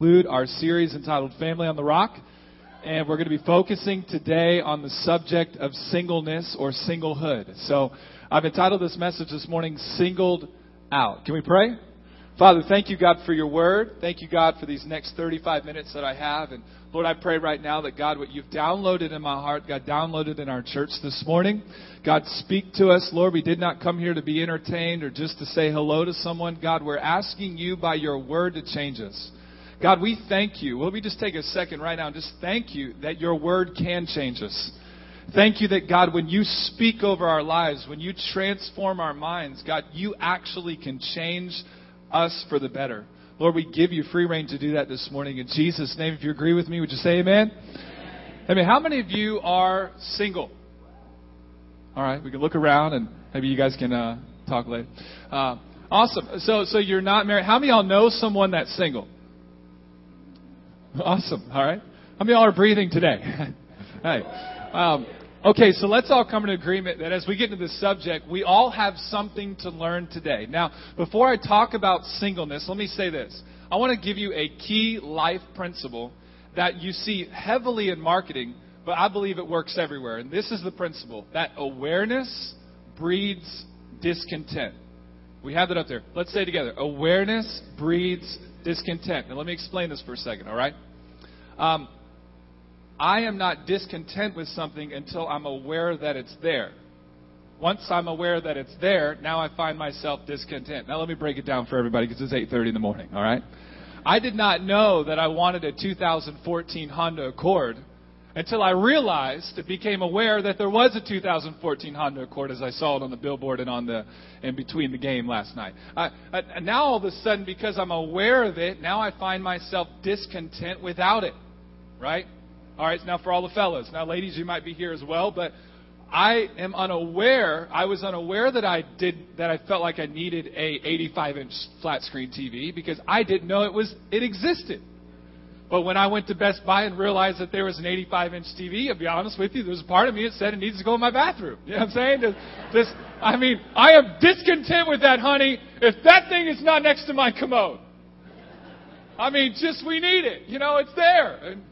conclude our series entitled Family on the Rock. And we're going to be focusing today on the subject of singleness or singlehood. So I've entitled this message this morning, Singled Out. Can we pray? Father, thank you, God, for your word. Thank you, God, for these next 35 minutes that I have. And Lord, I pray right now that, God, what you've downloaded in my heart, God, downloaded in our church this morning. God, speak to us. Lord, we did not come here to be entertained or just to say hello to someone. God, we're asking you by your word to change us. God, we thank you. Will we just take a second right now and just thank you that your word can change us? Thank you that, God, when you speak over our lives, when you transform our minds, God, you actually can change us for the better. Lord, we give you free rein to do that this morning. In Jesus' name, if you agree with me, would you say amen? I mean, how many of you are single? All right, we can look around and maybe you guys can uh, talk later. Uh, awesome. So, so you're not married. How many of y'all know someone that's single? Awesome. All right. How many y'all are breathing today? hey. Um, okay, so let's all come to agreement that as we get into this subject, we all have something to learn today. Now, before I talk about singleness, let me say this. I want to give you a key life principle that you see heavily in marketing, but I believe it works everywhere. And this is the principle that awareness breeds discontent. We have that up there. Let's say together. Awareness breeds discontent. Now, let me explain this for a second, all right? Um, I am not discontent with something until I'm aware that it's there. Once I'm aware that it's there, now I find myself discontent. Now let me break it down for everybody because it's 8:30 in the morning, all right? I did not know that I wanted a 2014 Honda Accord until I realized, became aware that there was a 2014 Honda Accord as I saw it on the billboard and on the in between the game last night. I, I, now all of a sudden, because I'm aware of it, now I find myself discontent without it. Right? All right. Now for all the fellows, now ladies, you might be here as well, but I am unaware. I was unaware that I did that. I felt like I needed a 85 inch flat screen TV because I didn't know it was it existed. But when I went to Best Buy and realized that there was an 85 inch TV, I'll be honest with you, there was a part of me that said it needs to go in my bathroom. You know what I'm saying? This, I mean, I am discontent with that, honey, if that thing is not next to my commode. I mean, just we need it. You know, it's there. And,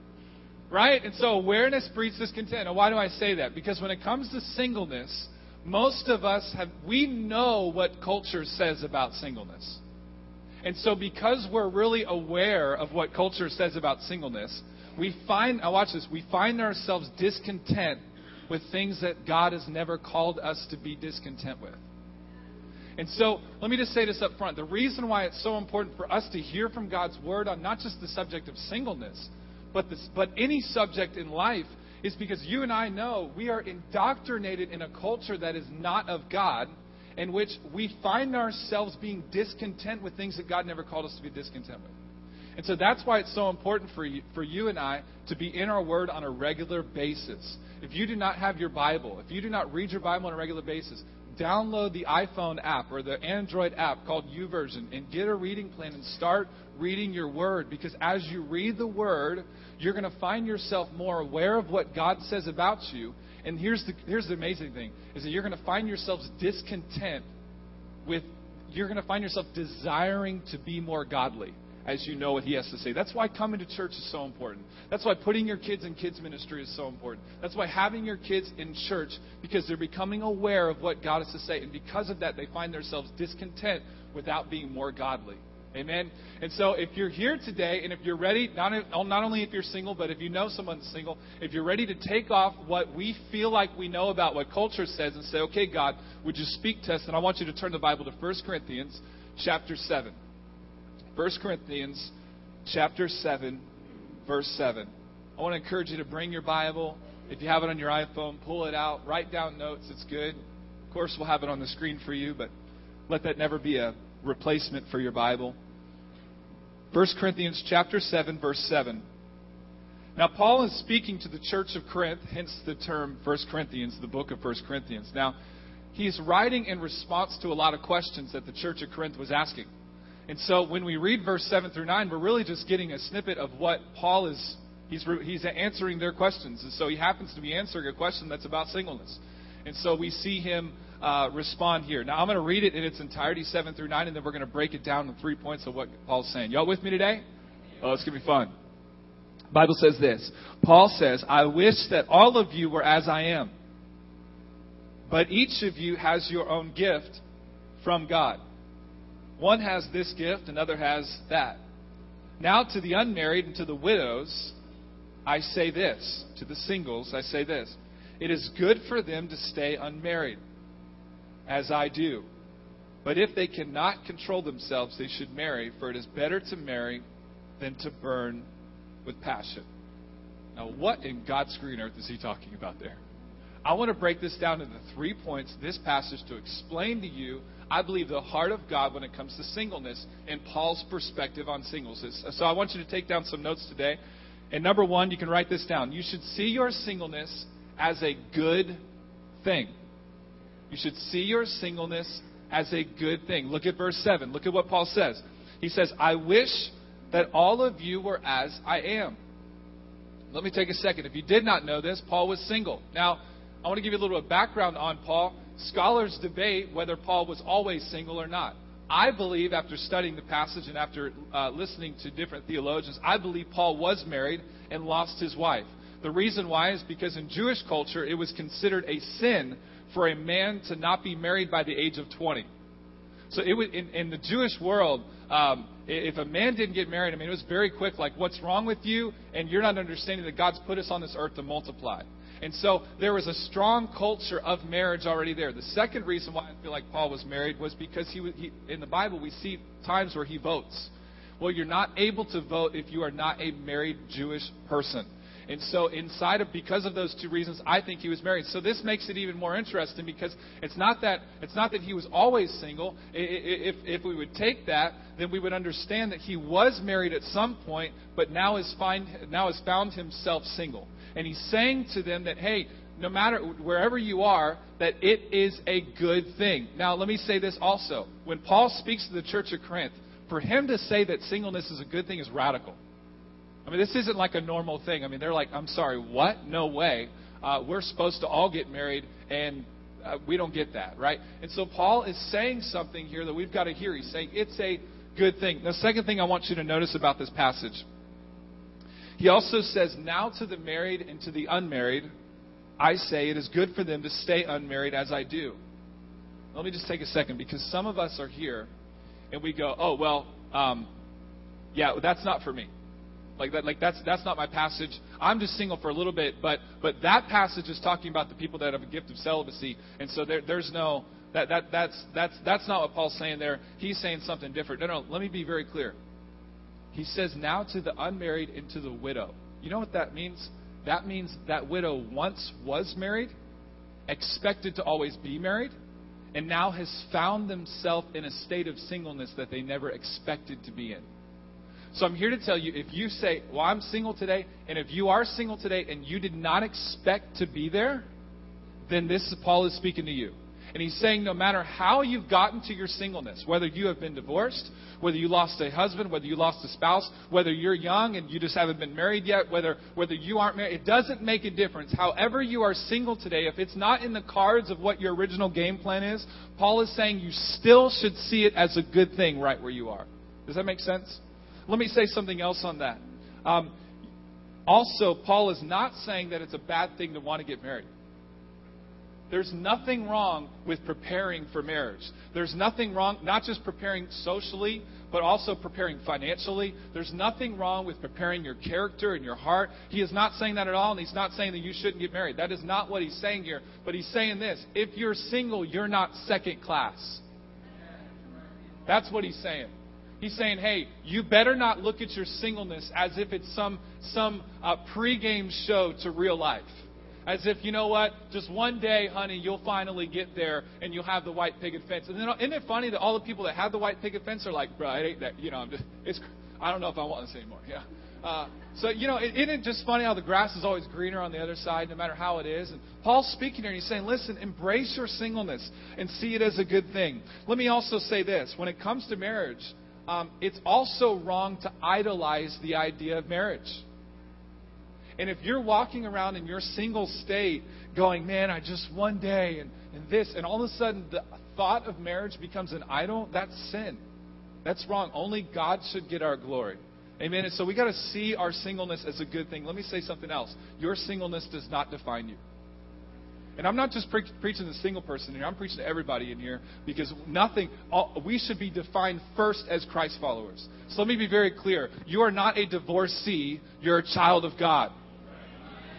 right? And so awareness breeds discontent. Now, why do I say that? Because when it comes to singleness, most of us have, we know what culture says about singleness. And so, because we're really aware of what culture says about singleness, we find, now watch this, we find ourselves discontent with things that God has never called us to be discontent with. And so, let me just say this up front. The reason why it's so important for us to hear from God's Word on not just the subject of singleness, but, this, but any subject in life is because you and I know we are indoctrinated in a culture that is not of God in which we find ourselves being discontent with things that God never called us to be discontent with. And so that's why it's so important for you, for you and I to be in our Word on a regular basis. If you do not have your Bible, if you do not read your Bible on a regular basis, download the iPhone app or the Android app called YouVersion and get a reading plan and start reading your Word. Because as you read the Word, you're going to find yourself more aware of what God says about you and here's the, here's the amazing thing is that you're going to find yourselves discontent with, you're going to find yourself desiring to be more godly as you know what he has to say. That's why coming to church is so important. That's why putting your kids in kids ministry is so important. That's why having your kids in church because they're becoming aware of what God has to say and because of that they find themselves discontent without being more godly. Amen. And so, if you're here today, and if you're ready, not, not only if you're single, but if you know someone's single, if you're ready to take off what we feel like we know about what culture says and say, okay, God, would you speak to us? And I want you to turn the Bible to 1 Corinthians chapter 7. 1 Corinthians chapter 7, verse 7. I want to encourage you to bring your Bible. If you have it on your iPhone, pull it out, write down notes. It's good. Of course, we'll have it on the screen for you, but let that never be a replacement for your Bible. 1 Corinthians chapter 7 verse 7. Now Paul is speaking to the church of Corinth, hence the term 1 Corinthians, the book of 1 Corinthians. Now, he's writing in response to a lot of questions that the church of Corinth was asking. And so when we read verse 7 through 9, we're really just getting a snippet of what Paul is he's he's answering their questions. And so he happens to be answering a question that's about singleness. And so we see him uh, respond here. Now, I'm going to read it in its entirety, 7 through 9, and then we're going to break it down in three points of what Paul's saying. Y'all with me today? Oh, it's going to be fun. Bible says this. Paul says, I wish that all of you were as I am. But each of you has your own gift from God. One has this gift, another has that. Now to the unmarried and to the widows, I say this. To the singles, I say this. It is good for them to stay unmarried, as I do. But if they cannot control themselves, they should marry, for it is better to marry than to burn with passion. Now, what in God's green earth is he talking about there? I want to break this down into three points, this passage, to explain to you, I believe, the heart of God when it comes to singleness and Paul's perspective on singles. So I want you to take down some notes today. And number one, you can write this down. You should see your singleness as a good thing. You should see your singleness as a good thing. Look at verse 7. Look at what Paul says. He says, I wish that all of you were as I am. Let me take a second. If you did not know this, Paul was single. Now, I want to give you a little background on Paul. Scholars debate whether Paul was always single or not. I believe, after studying the passage and after uh, listening to different theologians, I believe Paul was married and lost his wife. The reason why is because in Jewish culture, it was considered a sin for a man to not be married by the age of 20. So it would, in, in the Jewish world, um, if a man didn't get married, I mean, it was very quick, like, what's wrong with you? And you're not understanding that God's put us on this earth to multiply. And so there was a strong culture of marriage already there. The second reason why I feel like Paul was married was because he, he in the Bible we see times where he votes. Well, you're not able to vote if you are not a married Jewish person. And so, inside of because of those two reasons, I think he was married. So this makes it even more interesting because it's not that it's not that he was always single. If if we would take that, then we would understand that he was married at some point, but now has find now has found himself single. And he's saying to them that hey, no matter wherever you are, that it is a good thing. Now, let me say this also. When Paul speaks to the church of Corinth, for him to say that singleness is a good thing is radical. Mean, this isn't like a normal thing. I mean, they're like, I'm sorry, what? No way. Uh, we're supposed to all get married, and uh, we don't get that, right? And so Paul is saying something here that we've got to hear. He's saying it's a good thing. The second thing I want you to notice about this passage, he also says, Now to the married and to the unmarried, I say it is good for them to stay unmarried as I do. Let me just take a second because some of us are here and we go, oh, well, um, yeah, that's not for me. Like that, like that's that's not my passage. I'm just single for a little bit, but but that passage is talking about the people that have a gift of celibacy, and so there, there's no that that that's that's that's not what Paul's saying there. He's saying something different. No, no. Let me be very clear. He says now to the unmarried and to the widow. You know what that means? That means that widow once was married, expected to always be married, and now has found themselves in a state of singleness that they never expected to be in. So I'm here to tell you if you say, Well, I'm single today, and if you are single today and you did not expect to be there, then this is Paul is speaking to you. And he's saying no matter how you've gotten to your singleness, whether you have been divorced, whether you lost a husband, whether you lost a spouse, whether you're young and you just haven't been married yet, whether whether you aren't married, it doesn't make a difference. However you are single today, if it's not in the cards of what your original game plan is, Paul is saying you still should see it as a good thing right where you are. Does that make sense? Let me say something else on that. Um, also, Paul is not saying that it's a bad thing to want to get married. There's nothing wrong with preparing for marriage. There's nothing wrong, not just preparing socially, but also preparing financially. There's nothing wrong with preparing your character and your heart. He is not saying that at all, and he's not saying that you shouldn't get married. That is not what he's saying here. But he's saying this if you're single, you're not second class. That's what he's saying. He's saying, hey, you better not look at your singleness as if it's some, some uh, pregame show to real life. As if, you know what, just one day, honey, you'll finally get there and you'll have the white picket fence. And then, isn't it funny that all the people that have the white picket fence are like, bro, it ain't that. You know, I'm just, it's, I don't know if I want this anymore. Yeah. Uh, so, you know, isn't it just funny how the grass is always greener on the other side, no matter how it is? And Paul's speaking here and he's saying, listen, embrace your singleness and see it as a good thing. Let me also say this when it comes to marriage, um, it's also wrong to idolize the idea of marriage. And if you're walking around in your single state going, man, I just one day and, and this, and all of a sudden the thought of marriage becomes an idol, that's sin. That's wrong. Only God should get our glory. Amen. And so we got to see our singleness as a good thing. Let me say something else. Your singleness does not define you. And I'm not just pre- preaching to single person here. I'm preaching to everybody in here because nothing. All, we should be defined first as Christ followers. So let me be very clear. You are not a divorcee. You're a child of God.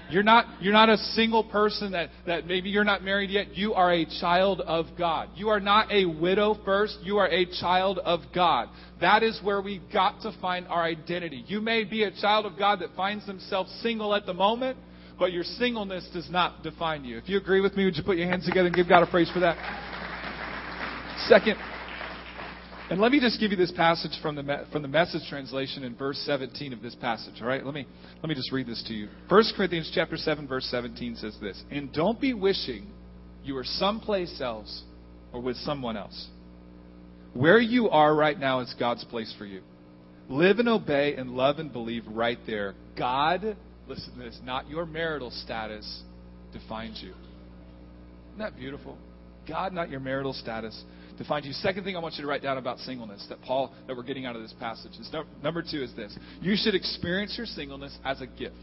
You're not, you're not a single person that, that maybe you're not married yet. You are a child of God. You are not a widow first. You are a child of God. That is where we got to find our identity. You may be a child of God that finds themselves single at the moment, but your singleness does not define you. If you agree with me, would you put your hands together and give God a praise for that? Second, and let me just give you this passage from the, from the message translation in verse 17 of this passage. All right, let me, let me just read this to you. 1 Corinthians chapter 7, verse 17 says this And don't be wishing you were someplace else or with someone else. Where you are right now is God's place for you. Live and obey and love and believe right there. God, listen to this, not your marital status defines you. Isn't that beautiful? God, not your marital status defines you. Second thing I want you to write down about singleness that Paul that we're getting out of this passage is number two is this: you should experience your singleness as a gift.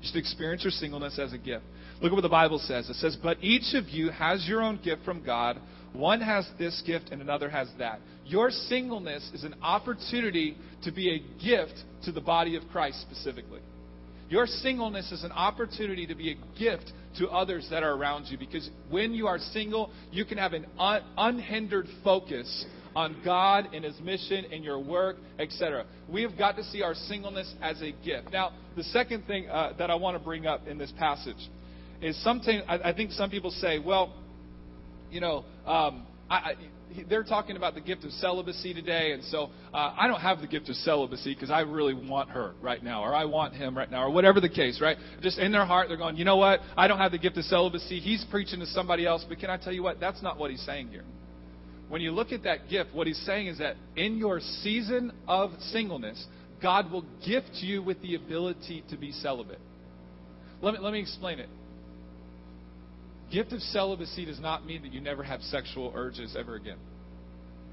You should experience your singleness as a gift. Look at what the Bible says. It says, "But each of you has your own gift from God. One has this gift, and another has that." Your singleness is an opportunity to be a gift to the body of Christ specifically. Your singleness is an opportunity to be a gift to others that are around you because when you are single, you can have an un- unhindered focus on God and His mission and your work, etc. We have got to see our singleness as a gift. Now, the second thing uh, that I want to bring up in this passage is something I, I think some people say, well, you know, um, I, I they're talking about the gift of celibacy today, and so uh, I don't have the gift of celibacy because I really want her right now, or I want him right now, or whatever the case, right? Just in their heart, they're going, you know what? I don't have the gift of celibacy. He's preaching to somebody else, but can I tell you what? That's not what he's saying here. When you look at that gift, what he's saying is that in your season of singleness, God will gift you with the ability to be celibate. Let me, let me explain it. Gift of celibacy does not mean that you never have sexual urges ever again.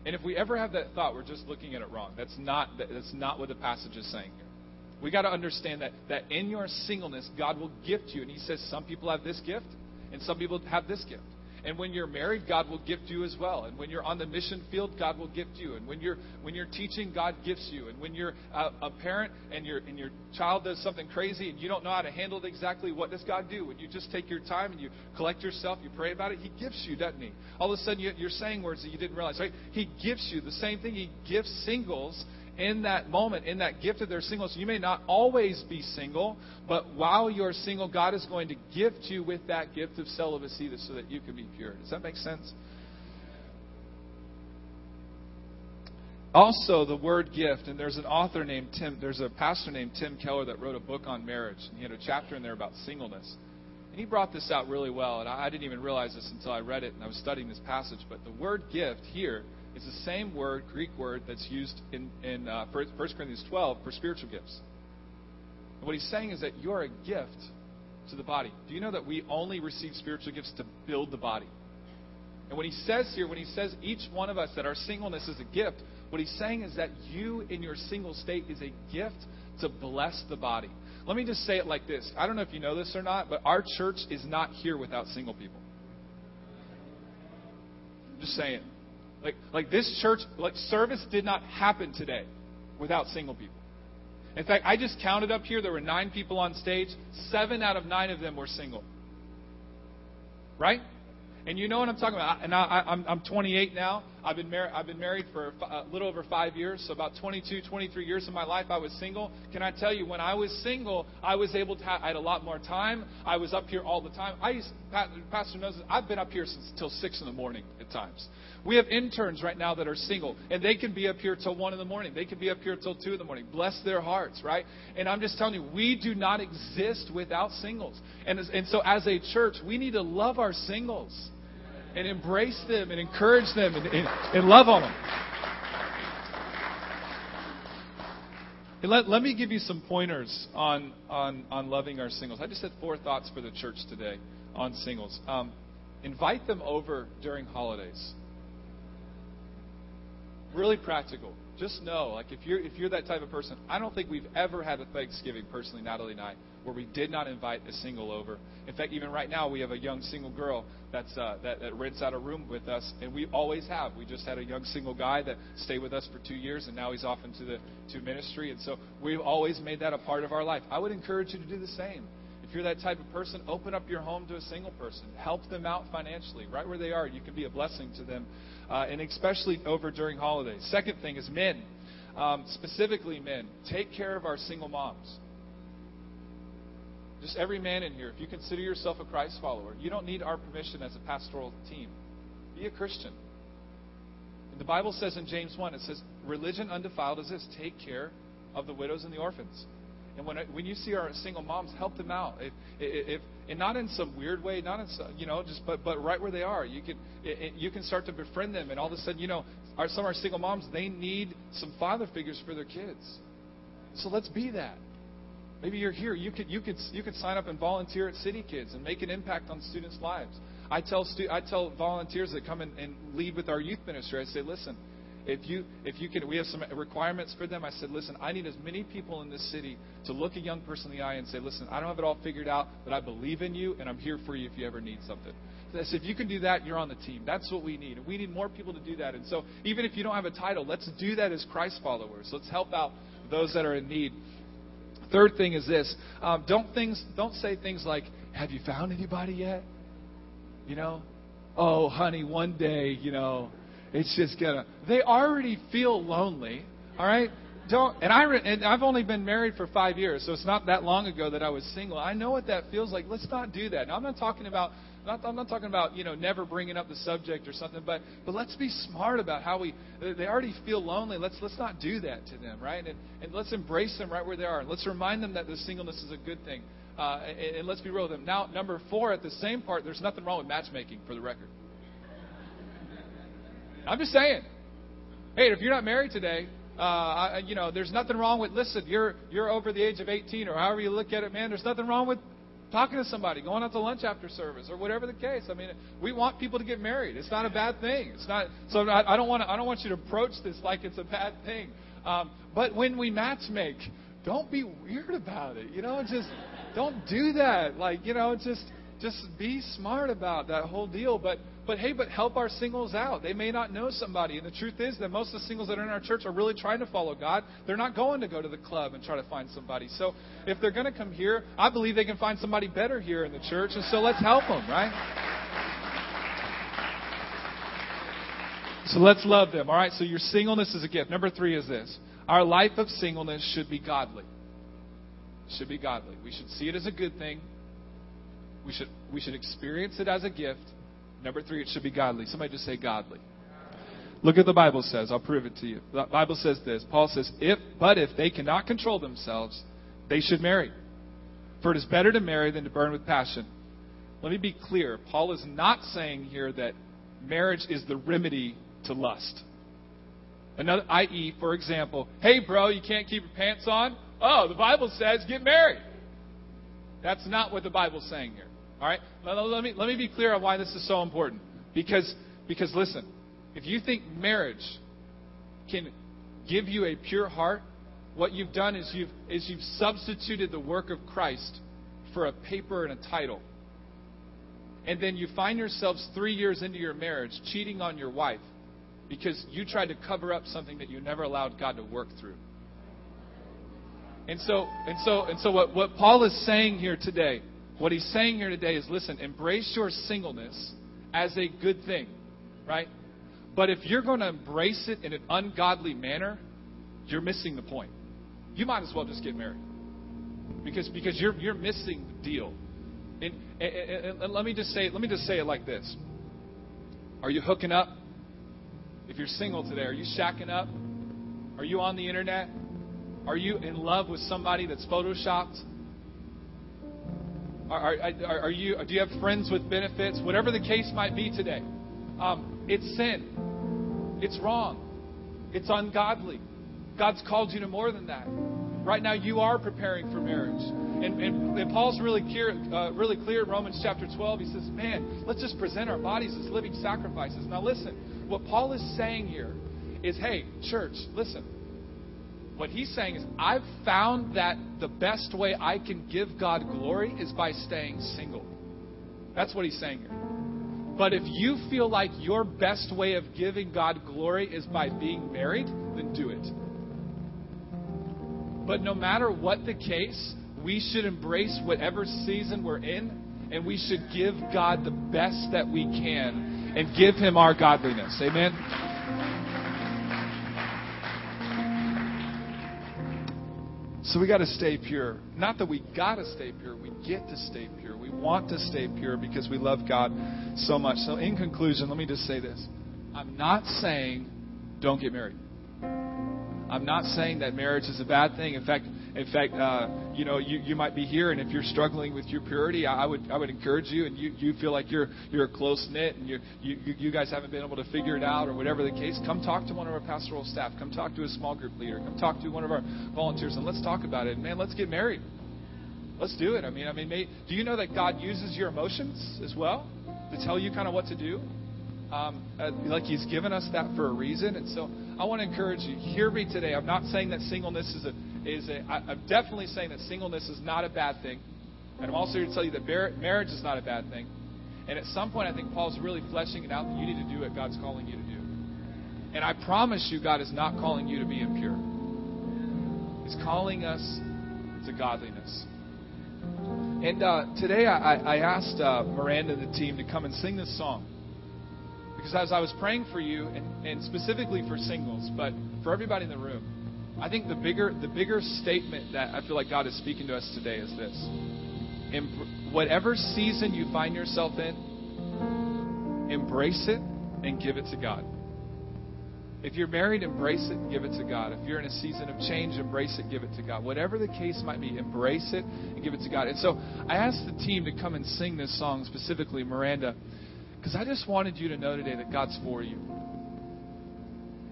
And if we ever have that thought, we're just looking at it wrong. That's not, that's not what the passage is saying here. We got to understand that, that in your singleness, God will gift you. And He says some people have this gift, and some people have this gift. And when you're married, God will gift you as well. And when you're on the mission field, God will gift you. And when you're when you're teaching, God gifts you. And when you're a, a parent and your and your child does something crazy and you don't know how to handle it exactly, what does God do? When you just take your time and you collect yourself, you pray about it, He gifts you, doesn't He? All of a sudden, you're saying words that you didn't realize. Right? He gifts you the same thing. He gifts singles in that moment, in that gift of their singleness. You may not always be single, but while you're single, God is going to gift you with that gift of celibacy so that you can be pure. Does that make sense? Also, the word gift, and there's an author named Tim, there's a pastor named Tim Keller that wrote a book on marriage, and he had a chapter in there about singleness. And he brought this out really well, and I didn't even realize this until I read it and I was studying this passage. But the word gift here it's the same word, Greek word, that's used in, in uh, 1 Corinthians 12 for spiritual gifts. And what he's saying is that you're a gift to the body. Do you know that we only receive spiritual gifts to build the body? And what he says here, when he says each one of us that our singleness is a gift, what he's saying is that you in your single state is a gift to bless the body. Let me just say it like this. I don't know if you know this or not, but our church is not here without single people. just saying. Like, like this church, like service did not happen today without single people. In fact, I just counted up here, there were nine people on stage. Seven out of nine of them were single. Right? And you know what I'm talking about. And I, I'm, I'm 28 now. I've been, mar- I've been married for a little over five years, so about 22, 23 years of my life I was single. Can I tell you, when I was single, I was able to. Have, I had a lot more time. I was up here all the time. I used, Pastor knows, I've been up here since till six in the morning at times. We have interns right now that are single, and they can be up here till one in the morning. They can be up here till two in the morning. Bless their hearts, right? And I'm just telling you, we do not exist without singles. And, and so, as a church, we need to love our singles and embrace them and encourage them and, and, and love on them. And let, let me give you some pointers on, on, on loving our singles. I just had four thoughts for the church today on singles. Um, invite them over during holidays. Really practical. Just know, like if you're if you're that type of person, I don't think we've ever had a Thanksgiving personally, Natalie and I, where we did not invite a single over. In fact, even right now, we have a young single girl that's uh, that, that rents out a room with us, and we always have. We just had a young single guy that stayed with us for two years, and now he's off into the to ministry, and so we've always made that a part of our life. I would encourage you to do the same. If you're that type of person, open up your home to a single person. Help them out financially, right where they are. You can be a blessing to them, uh, and especially over during holidays. Second thing is men, um, specifically men, take care of our single moms. Just every man in here, if you consider yourself a Christ follower, you don't need our permission as a pastoral team. Be a Christian. And the Bible says in James 1, it says, Religion undefiled is this take care of the widows and the orphans. And when, when you see our single moms, help them out. If, if, and not in some weird way, not in some, you know, just but but right where they are, you can it, you can start to befriend them, and all of a sudden, you know, our, some of our single moms they need some father figures for their kids. So let's be that. Maybe you're here. You could you could you could sign up and volunteer at City Kids and make an impact on students' lives. I tell stu- I tell volunteers that come and lead with our youth ministry. I say, listen, if you if you can we have some requirements for them. I said listen i need as many people in this city to look a young person in the eye and say listen i don't have it all figured out but i believe in you and i'm here for you if you ever need something so if you can do that you're on the team. That's what we need. And we need more people to do that. And so even if you don't have a title let's do that as christ followers. Let's help out those that are in need. Third thing is this um, don't things don't say things like have you found anybody yet? You know? Oh honey one day you know it's just gonna. They already feel lonely. All right. Don't. And I. And I've only been married for five years, so it's not that long ago that I was single. I know what that feels like. Let's not do that. Now I'm not talking about. Not, I'm not talking about you know never bringing up the subject or something, but but let's be smart about how we. They already feel lonely. Let's let's not do that to them, right? And and let's embrace them right where they are. And let's remind them that the singleness is a good thing. Uh, and, and let's be real with them. Now, number four, at the same part, there's nothing wrong with matchmaking, for the record. I'm just saying. Hey, if you're not married today, uh, I, you know, there's nothing wrong with listen. You're you're over the age of 18 or however you look at it, man. There's nothing wrong with talking to somebody, going out to lunch after service, or whatever the case. I mean, we want people to get married. It's not a bad thing. It's not. So I, I don't want to. I don't want you to approach this like it's a bad thing. Um, but when we match make, don't be weird about it. You know, just don't do that. Like you know, just just be smart about that whole deal. But but hey, but help our singles out. They may not know somebody. And the truth is that most of the singles that are in our church are really trying to follow God. They're not going to go to the club and try to find somebody. So if they're going to come here, I believe they can find somebody better here in the church. And so let's help them, right? So let's love them. All right. So your singleness is a gift. Number three is this: our life of singleness should be godly. Should be godly. We should see it as a good thing. We should we should experience it as a gift, Number three, it should be godly. Somebody just say godly. Look at the Bible says. I'll prove it to you. The Bible says this. Paul says, "If but if they cannot control themselves, they should marry. For it is better to marry than to burn with passion." Let me be clear. Paul is not saying here that marriage is the remedy to lust. Another, i.e., for example, hey, bro, you can't keep your pants on? Oh, the Bible says get married. That's not what the Bible's saying here. All right? Let me, let me be clear on why this is so important. Because, because listen, if you think marriage can give you a pure heart, what you've done is you've, is you've substituted the work of Christ for a paper and a title. And then you find yourselves three years into your marriage cheating on your wife because you tried to cover up something that you never allowed God to work through. And so, and so, and so what, what Paul is saying here today what he's saying here today is listen, embrace your singleness as a good thing, right? But if you're going to embrace it in an ungodly manner, you're missing the point. You might as well just get married. Because, because you're, you're missing the deal. And, and, and let me just say let me just say it like this. Are you hooking up? If you're single today, are you shacking up? Are you on the internet? Are you in love with somebody that's photoshopped? Are, are, are, you, do you have friends with benefits? Whatever the case might be today, um, it's sin. It's wrong. It's ungodly. God's called you to more than that. Right now, you are preparing for marriage. And, and, and Paul's really clear, uh, really clear in Romans chapter 12. He says, Man, let's just present our bodies as living sacrifices. Now, listen, what Paul is saying here is hey, church, listen. What he's saying is, I've found that the best way I can give God glory is by staying single. That's what he's saying here. But if you feel like your best way of giving God glory is by being married, then do it. But no matter what the case, we should embrace whatever season we're in and we should give God the best that we can and give Him our godliness. Amen? So we got to stay pure. Not that we got to stay pure, we get to stay pure. We want to stay pure because we love God so much. So, in conclusion, let me just say this I'm not saying don't get married. I'm not saying that marriage is a bad thing. In fact, in fact, uh, you know, you, you might be here, and if you're struggling with your purity, I would I would encourage you, and you, you feel like you're you're close knit, and you, you you guys haven't been able to figure it out, or whatever the case. Come talk to one of our pastoral staff. Come talk to a small group leader. Come talk to one of our volunteers, and let's talk about it. Man, let's get married. Let's do it. I mean, I mean, may, do you know that God uses your emotions as well to tell you kind of what to do? Um, uh, like He's given us that for a reason, and so I want to encourage you. Hear me today. I'm not saying that singleness is a is a, I, I'm definitely saying that singleness is not a bad thing. And I'm also here to tell you that marriage is not a bad thing. And at some point, I think Paul's really fleshing it out that you need to do what God's calling you to do. And I promise you, God is not calling you to be impure. He's calling us to godliness. And uh, today I, I asked uh, Miranda and the team to come and sing this song. Because as I was praying for you, and, and specifically for singles, but for everybody in the room, I think the bigger the bigger statement that I feel like God is speaking to us today is this. In whatever season you find yourself in, embrace it and give it to God. If you're married, embrace it and give it to God. If you're in a season of change, embrace it, give it to God. Whatever the case might be, embrace it and give it to God. And so I asked the team to come and sing this song, specifically Miranda, because I just wanted you to know today that God's for you.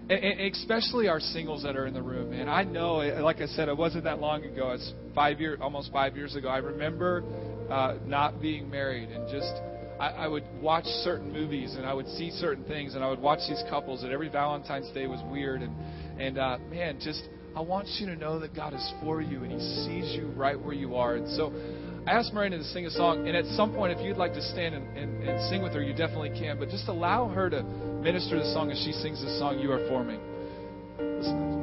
Especially our singles that are in the room. And I know, like I said, it wasn't that long ago. It's five years, almost five years ago. I remember uh, not being married and just I, I would watch certain movies and I would see certain things and I would watch these couples. And every Valentine's Day was weird. And and uh, man, just I want you to know that God is for you and He sees you right where you are. And so I asked Miranda to sing a song, and at some point, if you'd like to stand and, and, and sing with her, you definitely can. But just allow her to minister the song as she sings the song, You Are For Me.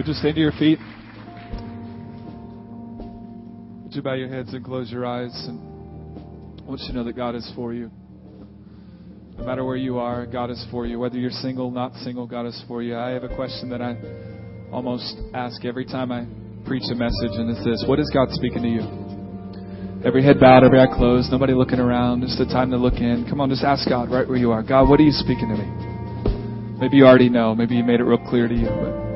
Would you stand to your feet? Would you bow your heads and close your eyes? And I want you to know that God is for you. No matter where you are, God is for you. Whether you're single, not single, God is for you. I have a question that I almost ask every time I preach a message, and it's this What is God speaking to you? Every head bowed, every eye closed, nobody looking around, just the time to look in. Come on, just ask God right where you are. God, what are you speaking to me? Maybe you already know. Maybe you made it real clear to you, but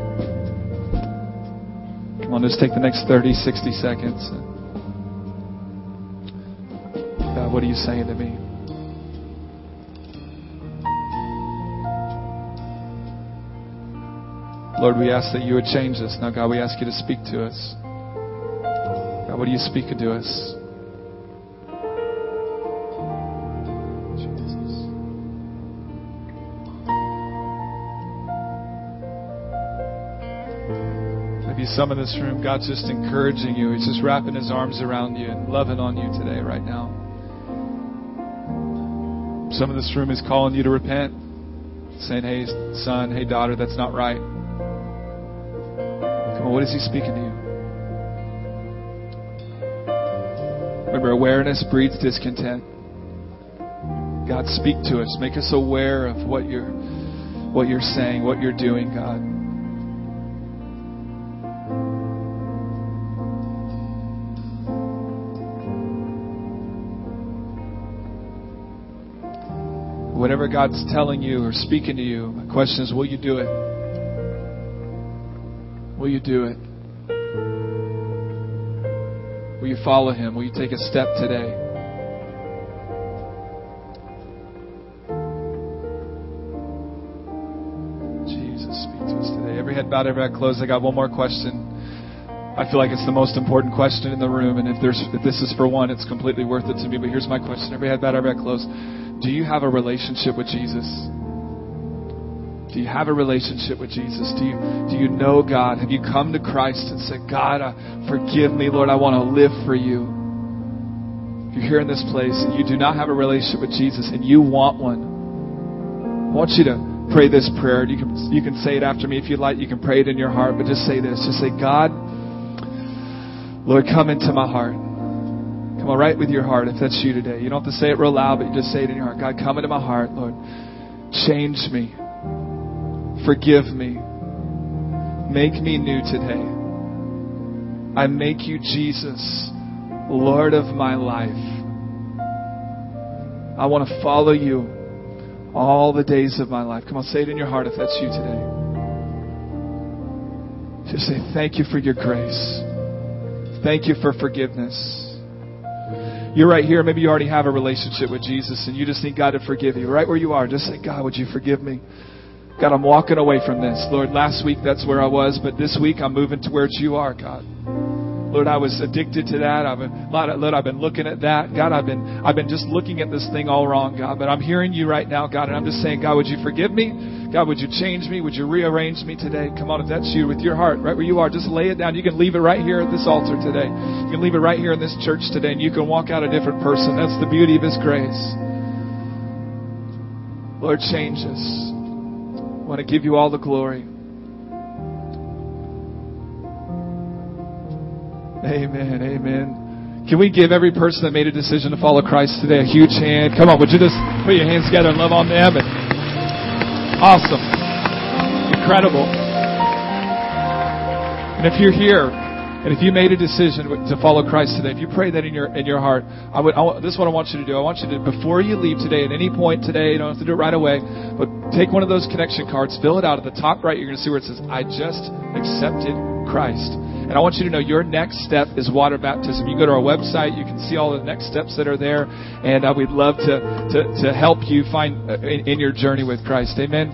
just take the next 30, 60 seconds. God, what are you saying to me? Lord, we ask that you would change us. Now, God, we ask you to speak to us. God, what are you speaking to us? Some in this room, God's just encouraging you. He's just wrapping his arms around you and loving on you today, right now. Some in this room is calling you to repent, saying, Hey, son, hey, daughter, that's not right. Come on, what is he speaking to you? Remember, awareness breeds discontent. God, speak to us. Make us aware of what you're, what you're saying, what you're doing, God. Whatever God's telling you or speaking to you, my question is will you do it? Will you do it? Will you follow Him? Will you take a step today? Jesus, speak to us today. Every head bowed, every eye closed. I got one more question. I feel like it's the most important question in the room, and if there's if this is for one, it's completely worth it to me. But here's my question: Every head bowed, every eye closed. Do you have a relationship with Jesus? Do you have a relationship with Jesus? Do you, do you know God? Have you come to Christ and said, God, uh, forgive me, Lord, I want to live for you? If you're here in this place and you do not have a relationship with Jesus and you want one, I want you to pray this prayer. You can, you can say it after me if you'd like. You can pray it in your heart, but just say this. Just say, God, Lord, come into my heart. Come on, right with your heart if that's you today. You don't have to say it real loud, but you just say it in your heart. God, come into my heart, Lord. Change me. Forgive me. Make me new today. I make you Jesus, Lord of my life. I want to follow you all the days of my life. Come on, say it in your heart if that's you today. Just say, Thank you for your grace. Thank you for forgiveness. You're right here. Maybe you already have a relationship with Jesus and you just need God to forgive you. Right where you are, just say, God, would you forgive me? God, I'm walking away from this. Lord, last week that's where I was, but this week I'm moving to where you are, God. Lord, I was addicted to that. I've been, Lord, I've been looking at that. God, I've been, I've been just looking at this thing all wrong, God. But I'm hearing you right now, God, and I'm just saying, God, would you forgive me? God, would you change me? Would you rearrange me today? Come on, if that's you with your heart, right where you are, just lay it down. You can leave it right here at this altar today. You can leave it right here in this church today, and you can walk out a different person. That's the beauty of His grace. Lord, change us. I want to give you all the glory. Amen. Amen. Can we give every person that made a decision to follow Christ today a huge hand? Come on, would you just put your hands together and love on them? And Awesome. Incredible. And if you're here, and if you made a decision to follow Christ today, if you pray that in your in your heart, I would. I, this is what I want you to do. I want you to before you leave today, at any point today, you don't have to do it right away, but take one of those connection cards, fill it out at the top right. You're going to see where it says, "I just accepted Christ." And I want you to know your next step is water baptism. You go to our website, you can see all the next steps that are there, and uh, we'd love to, to, to help you find uh, in, in your journey with Christ. Amen.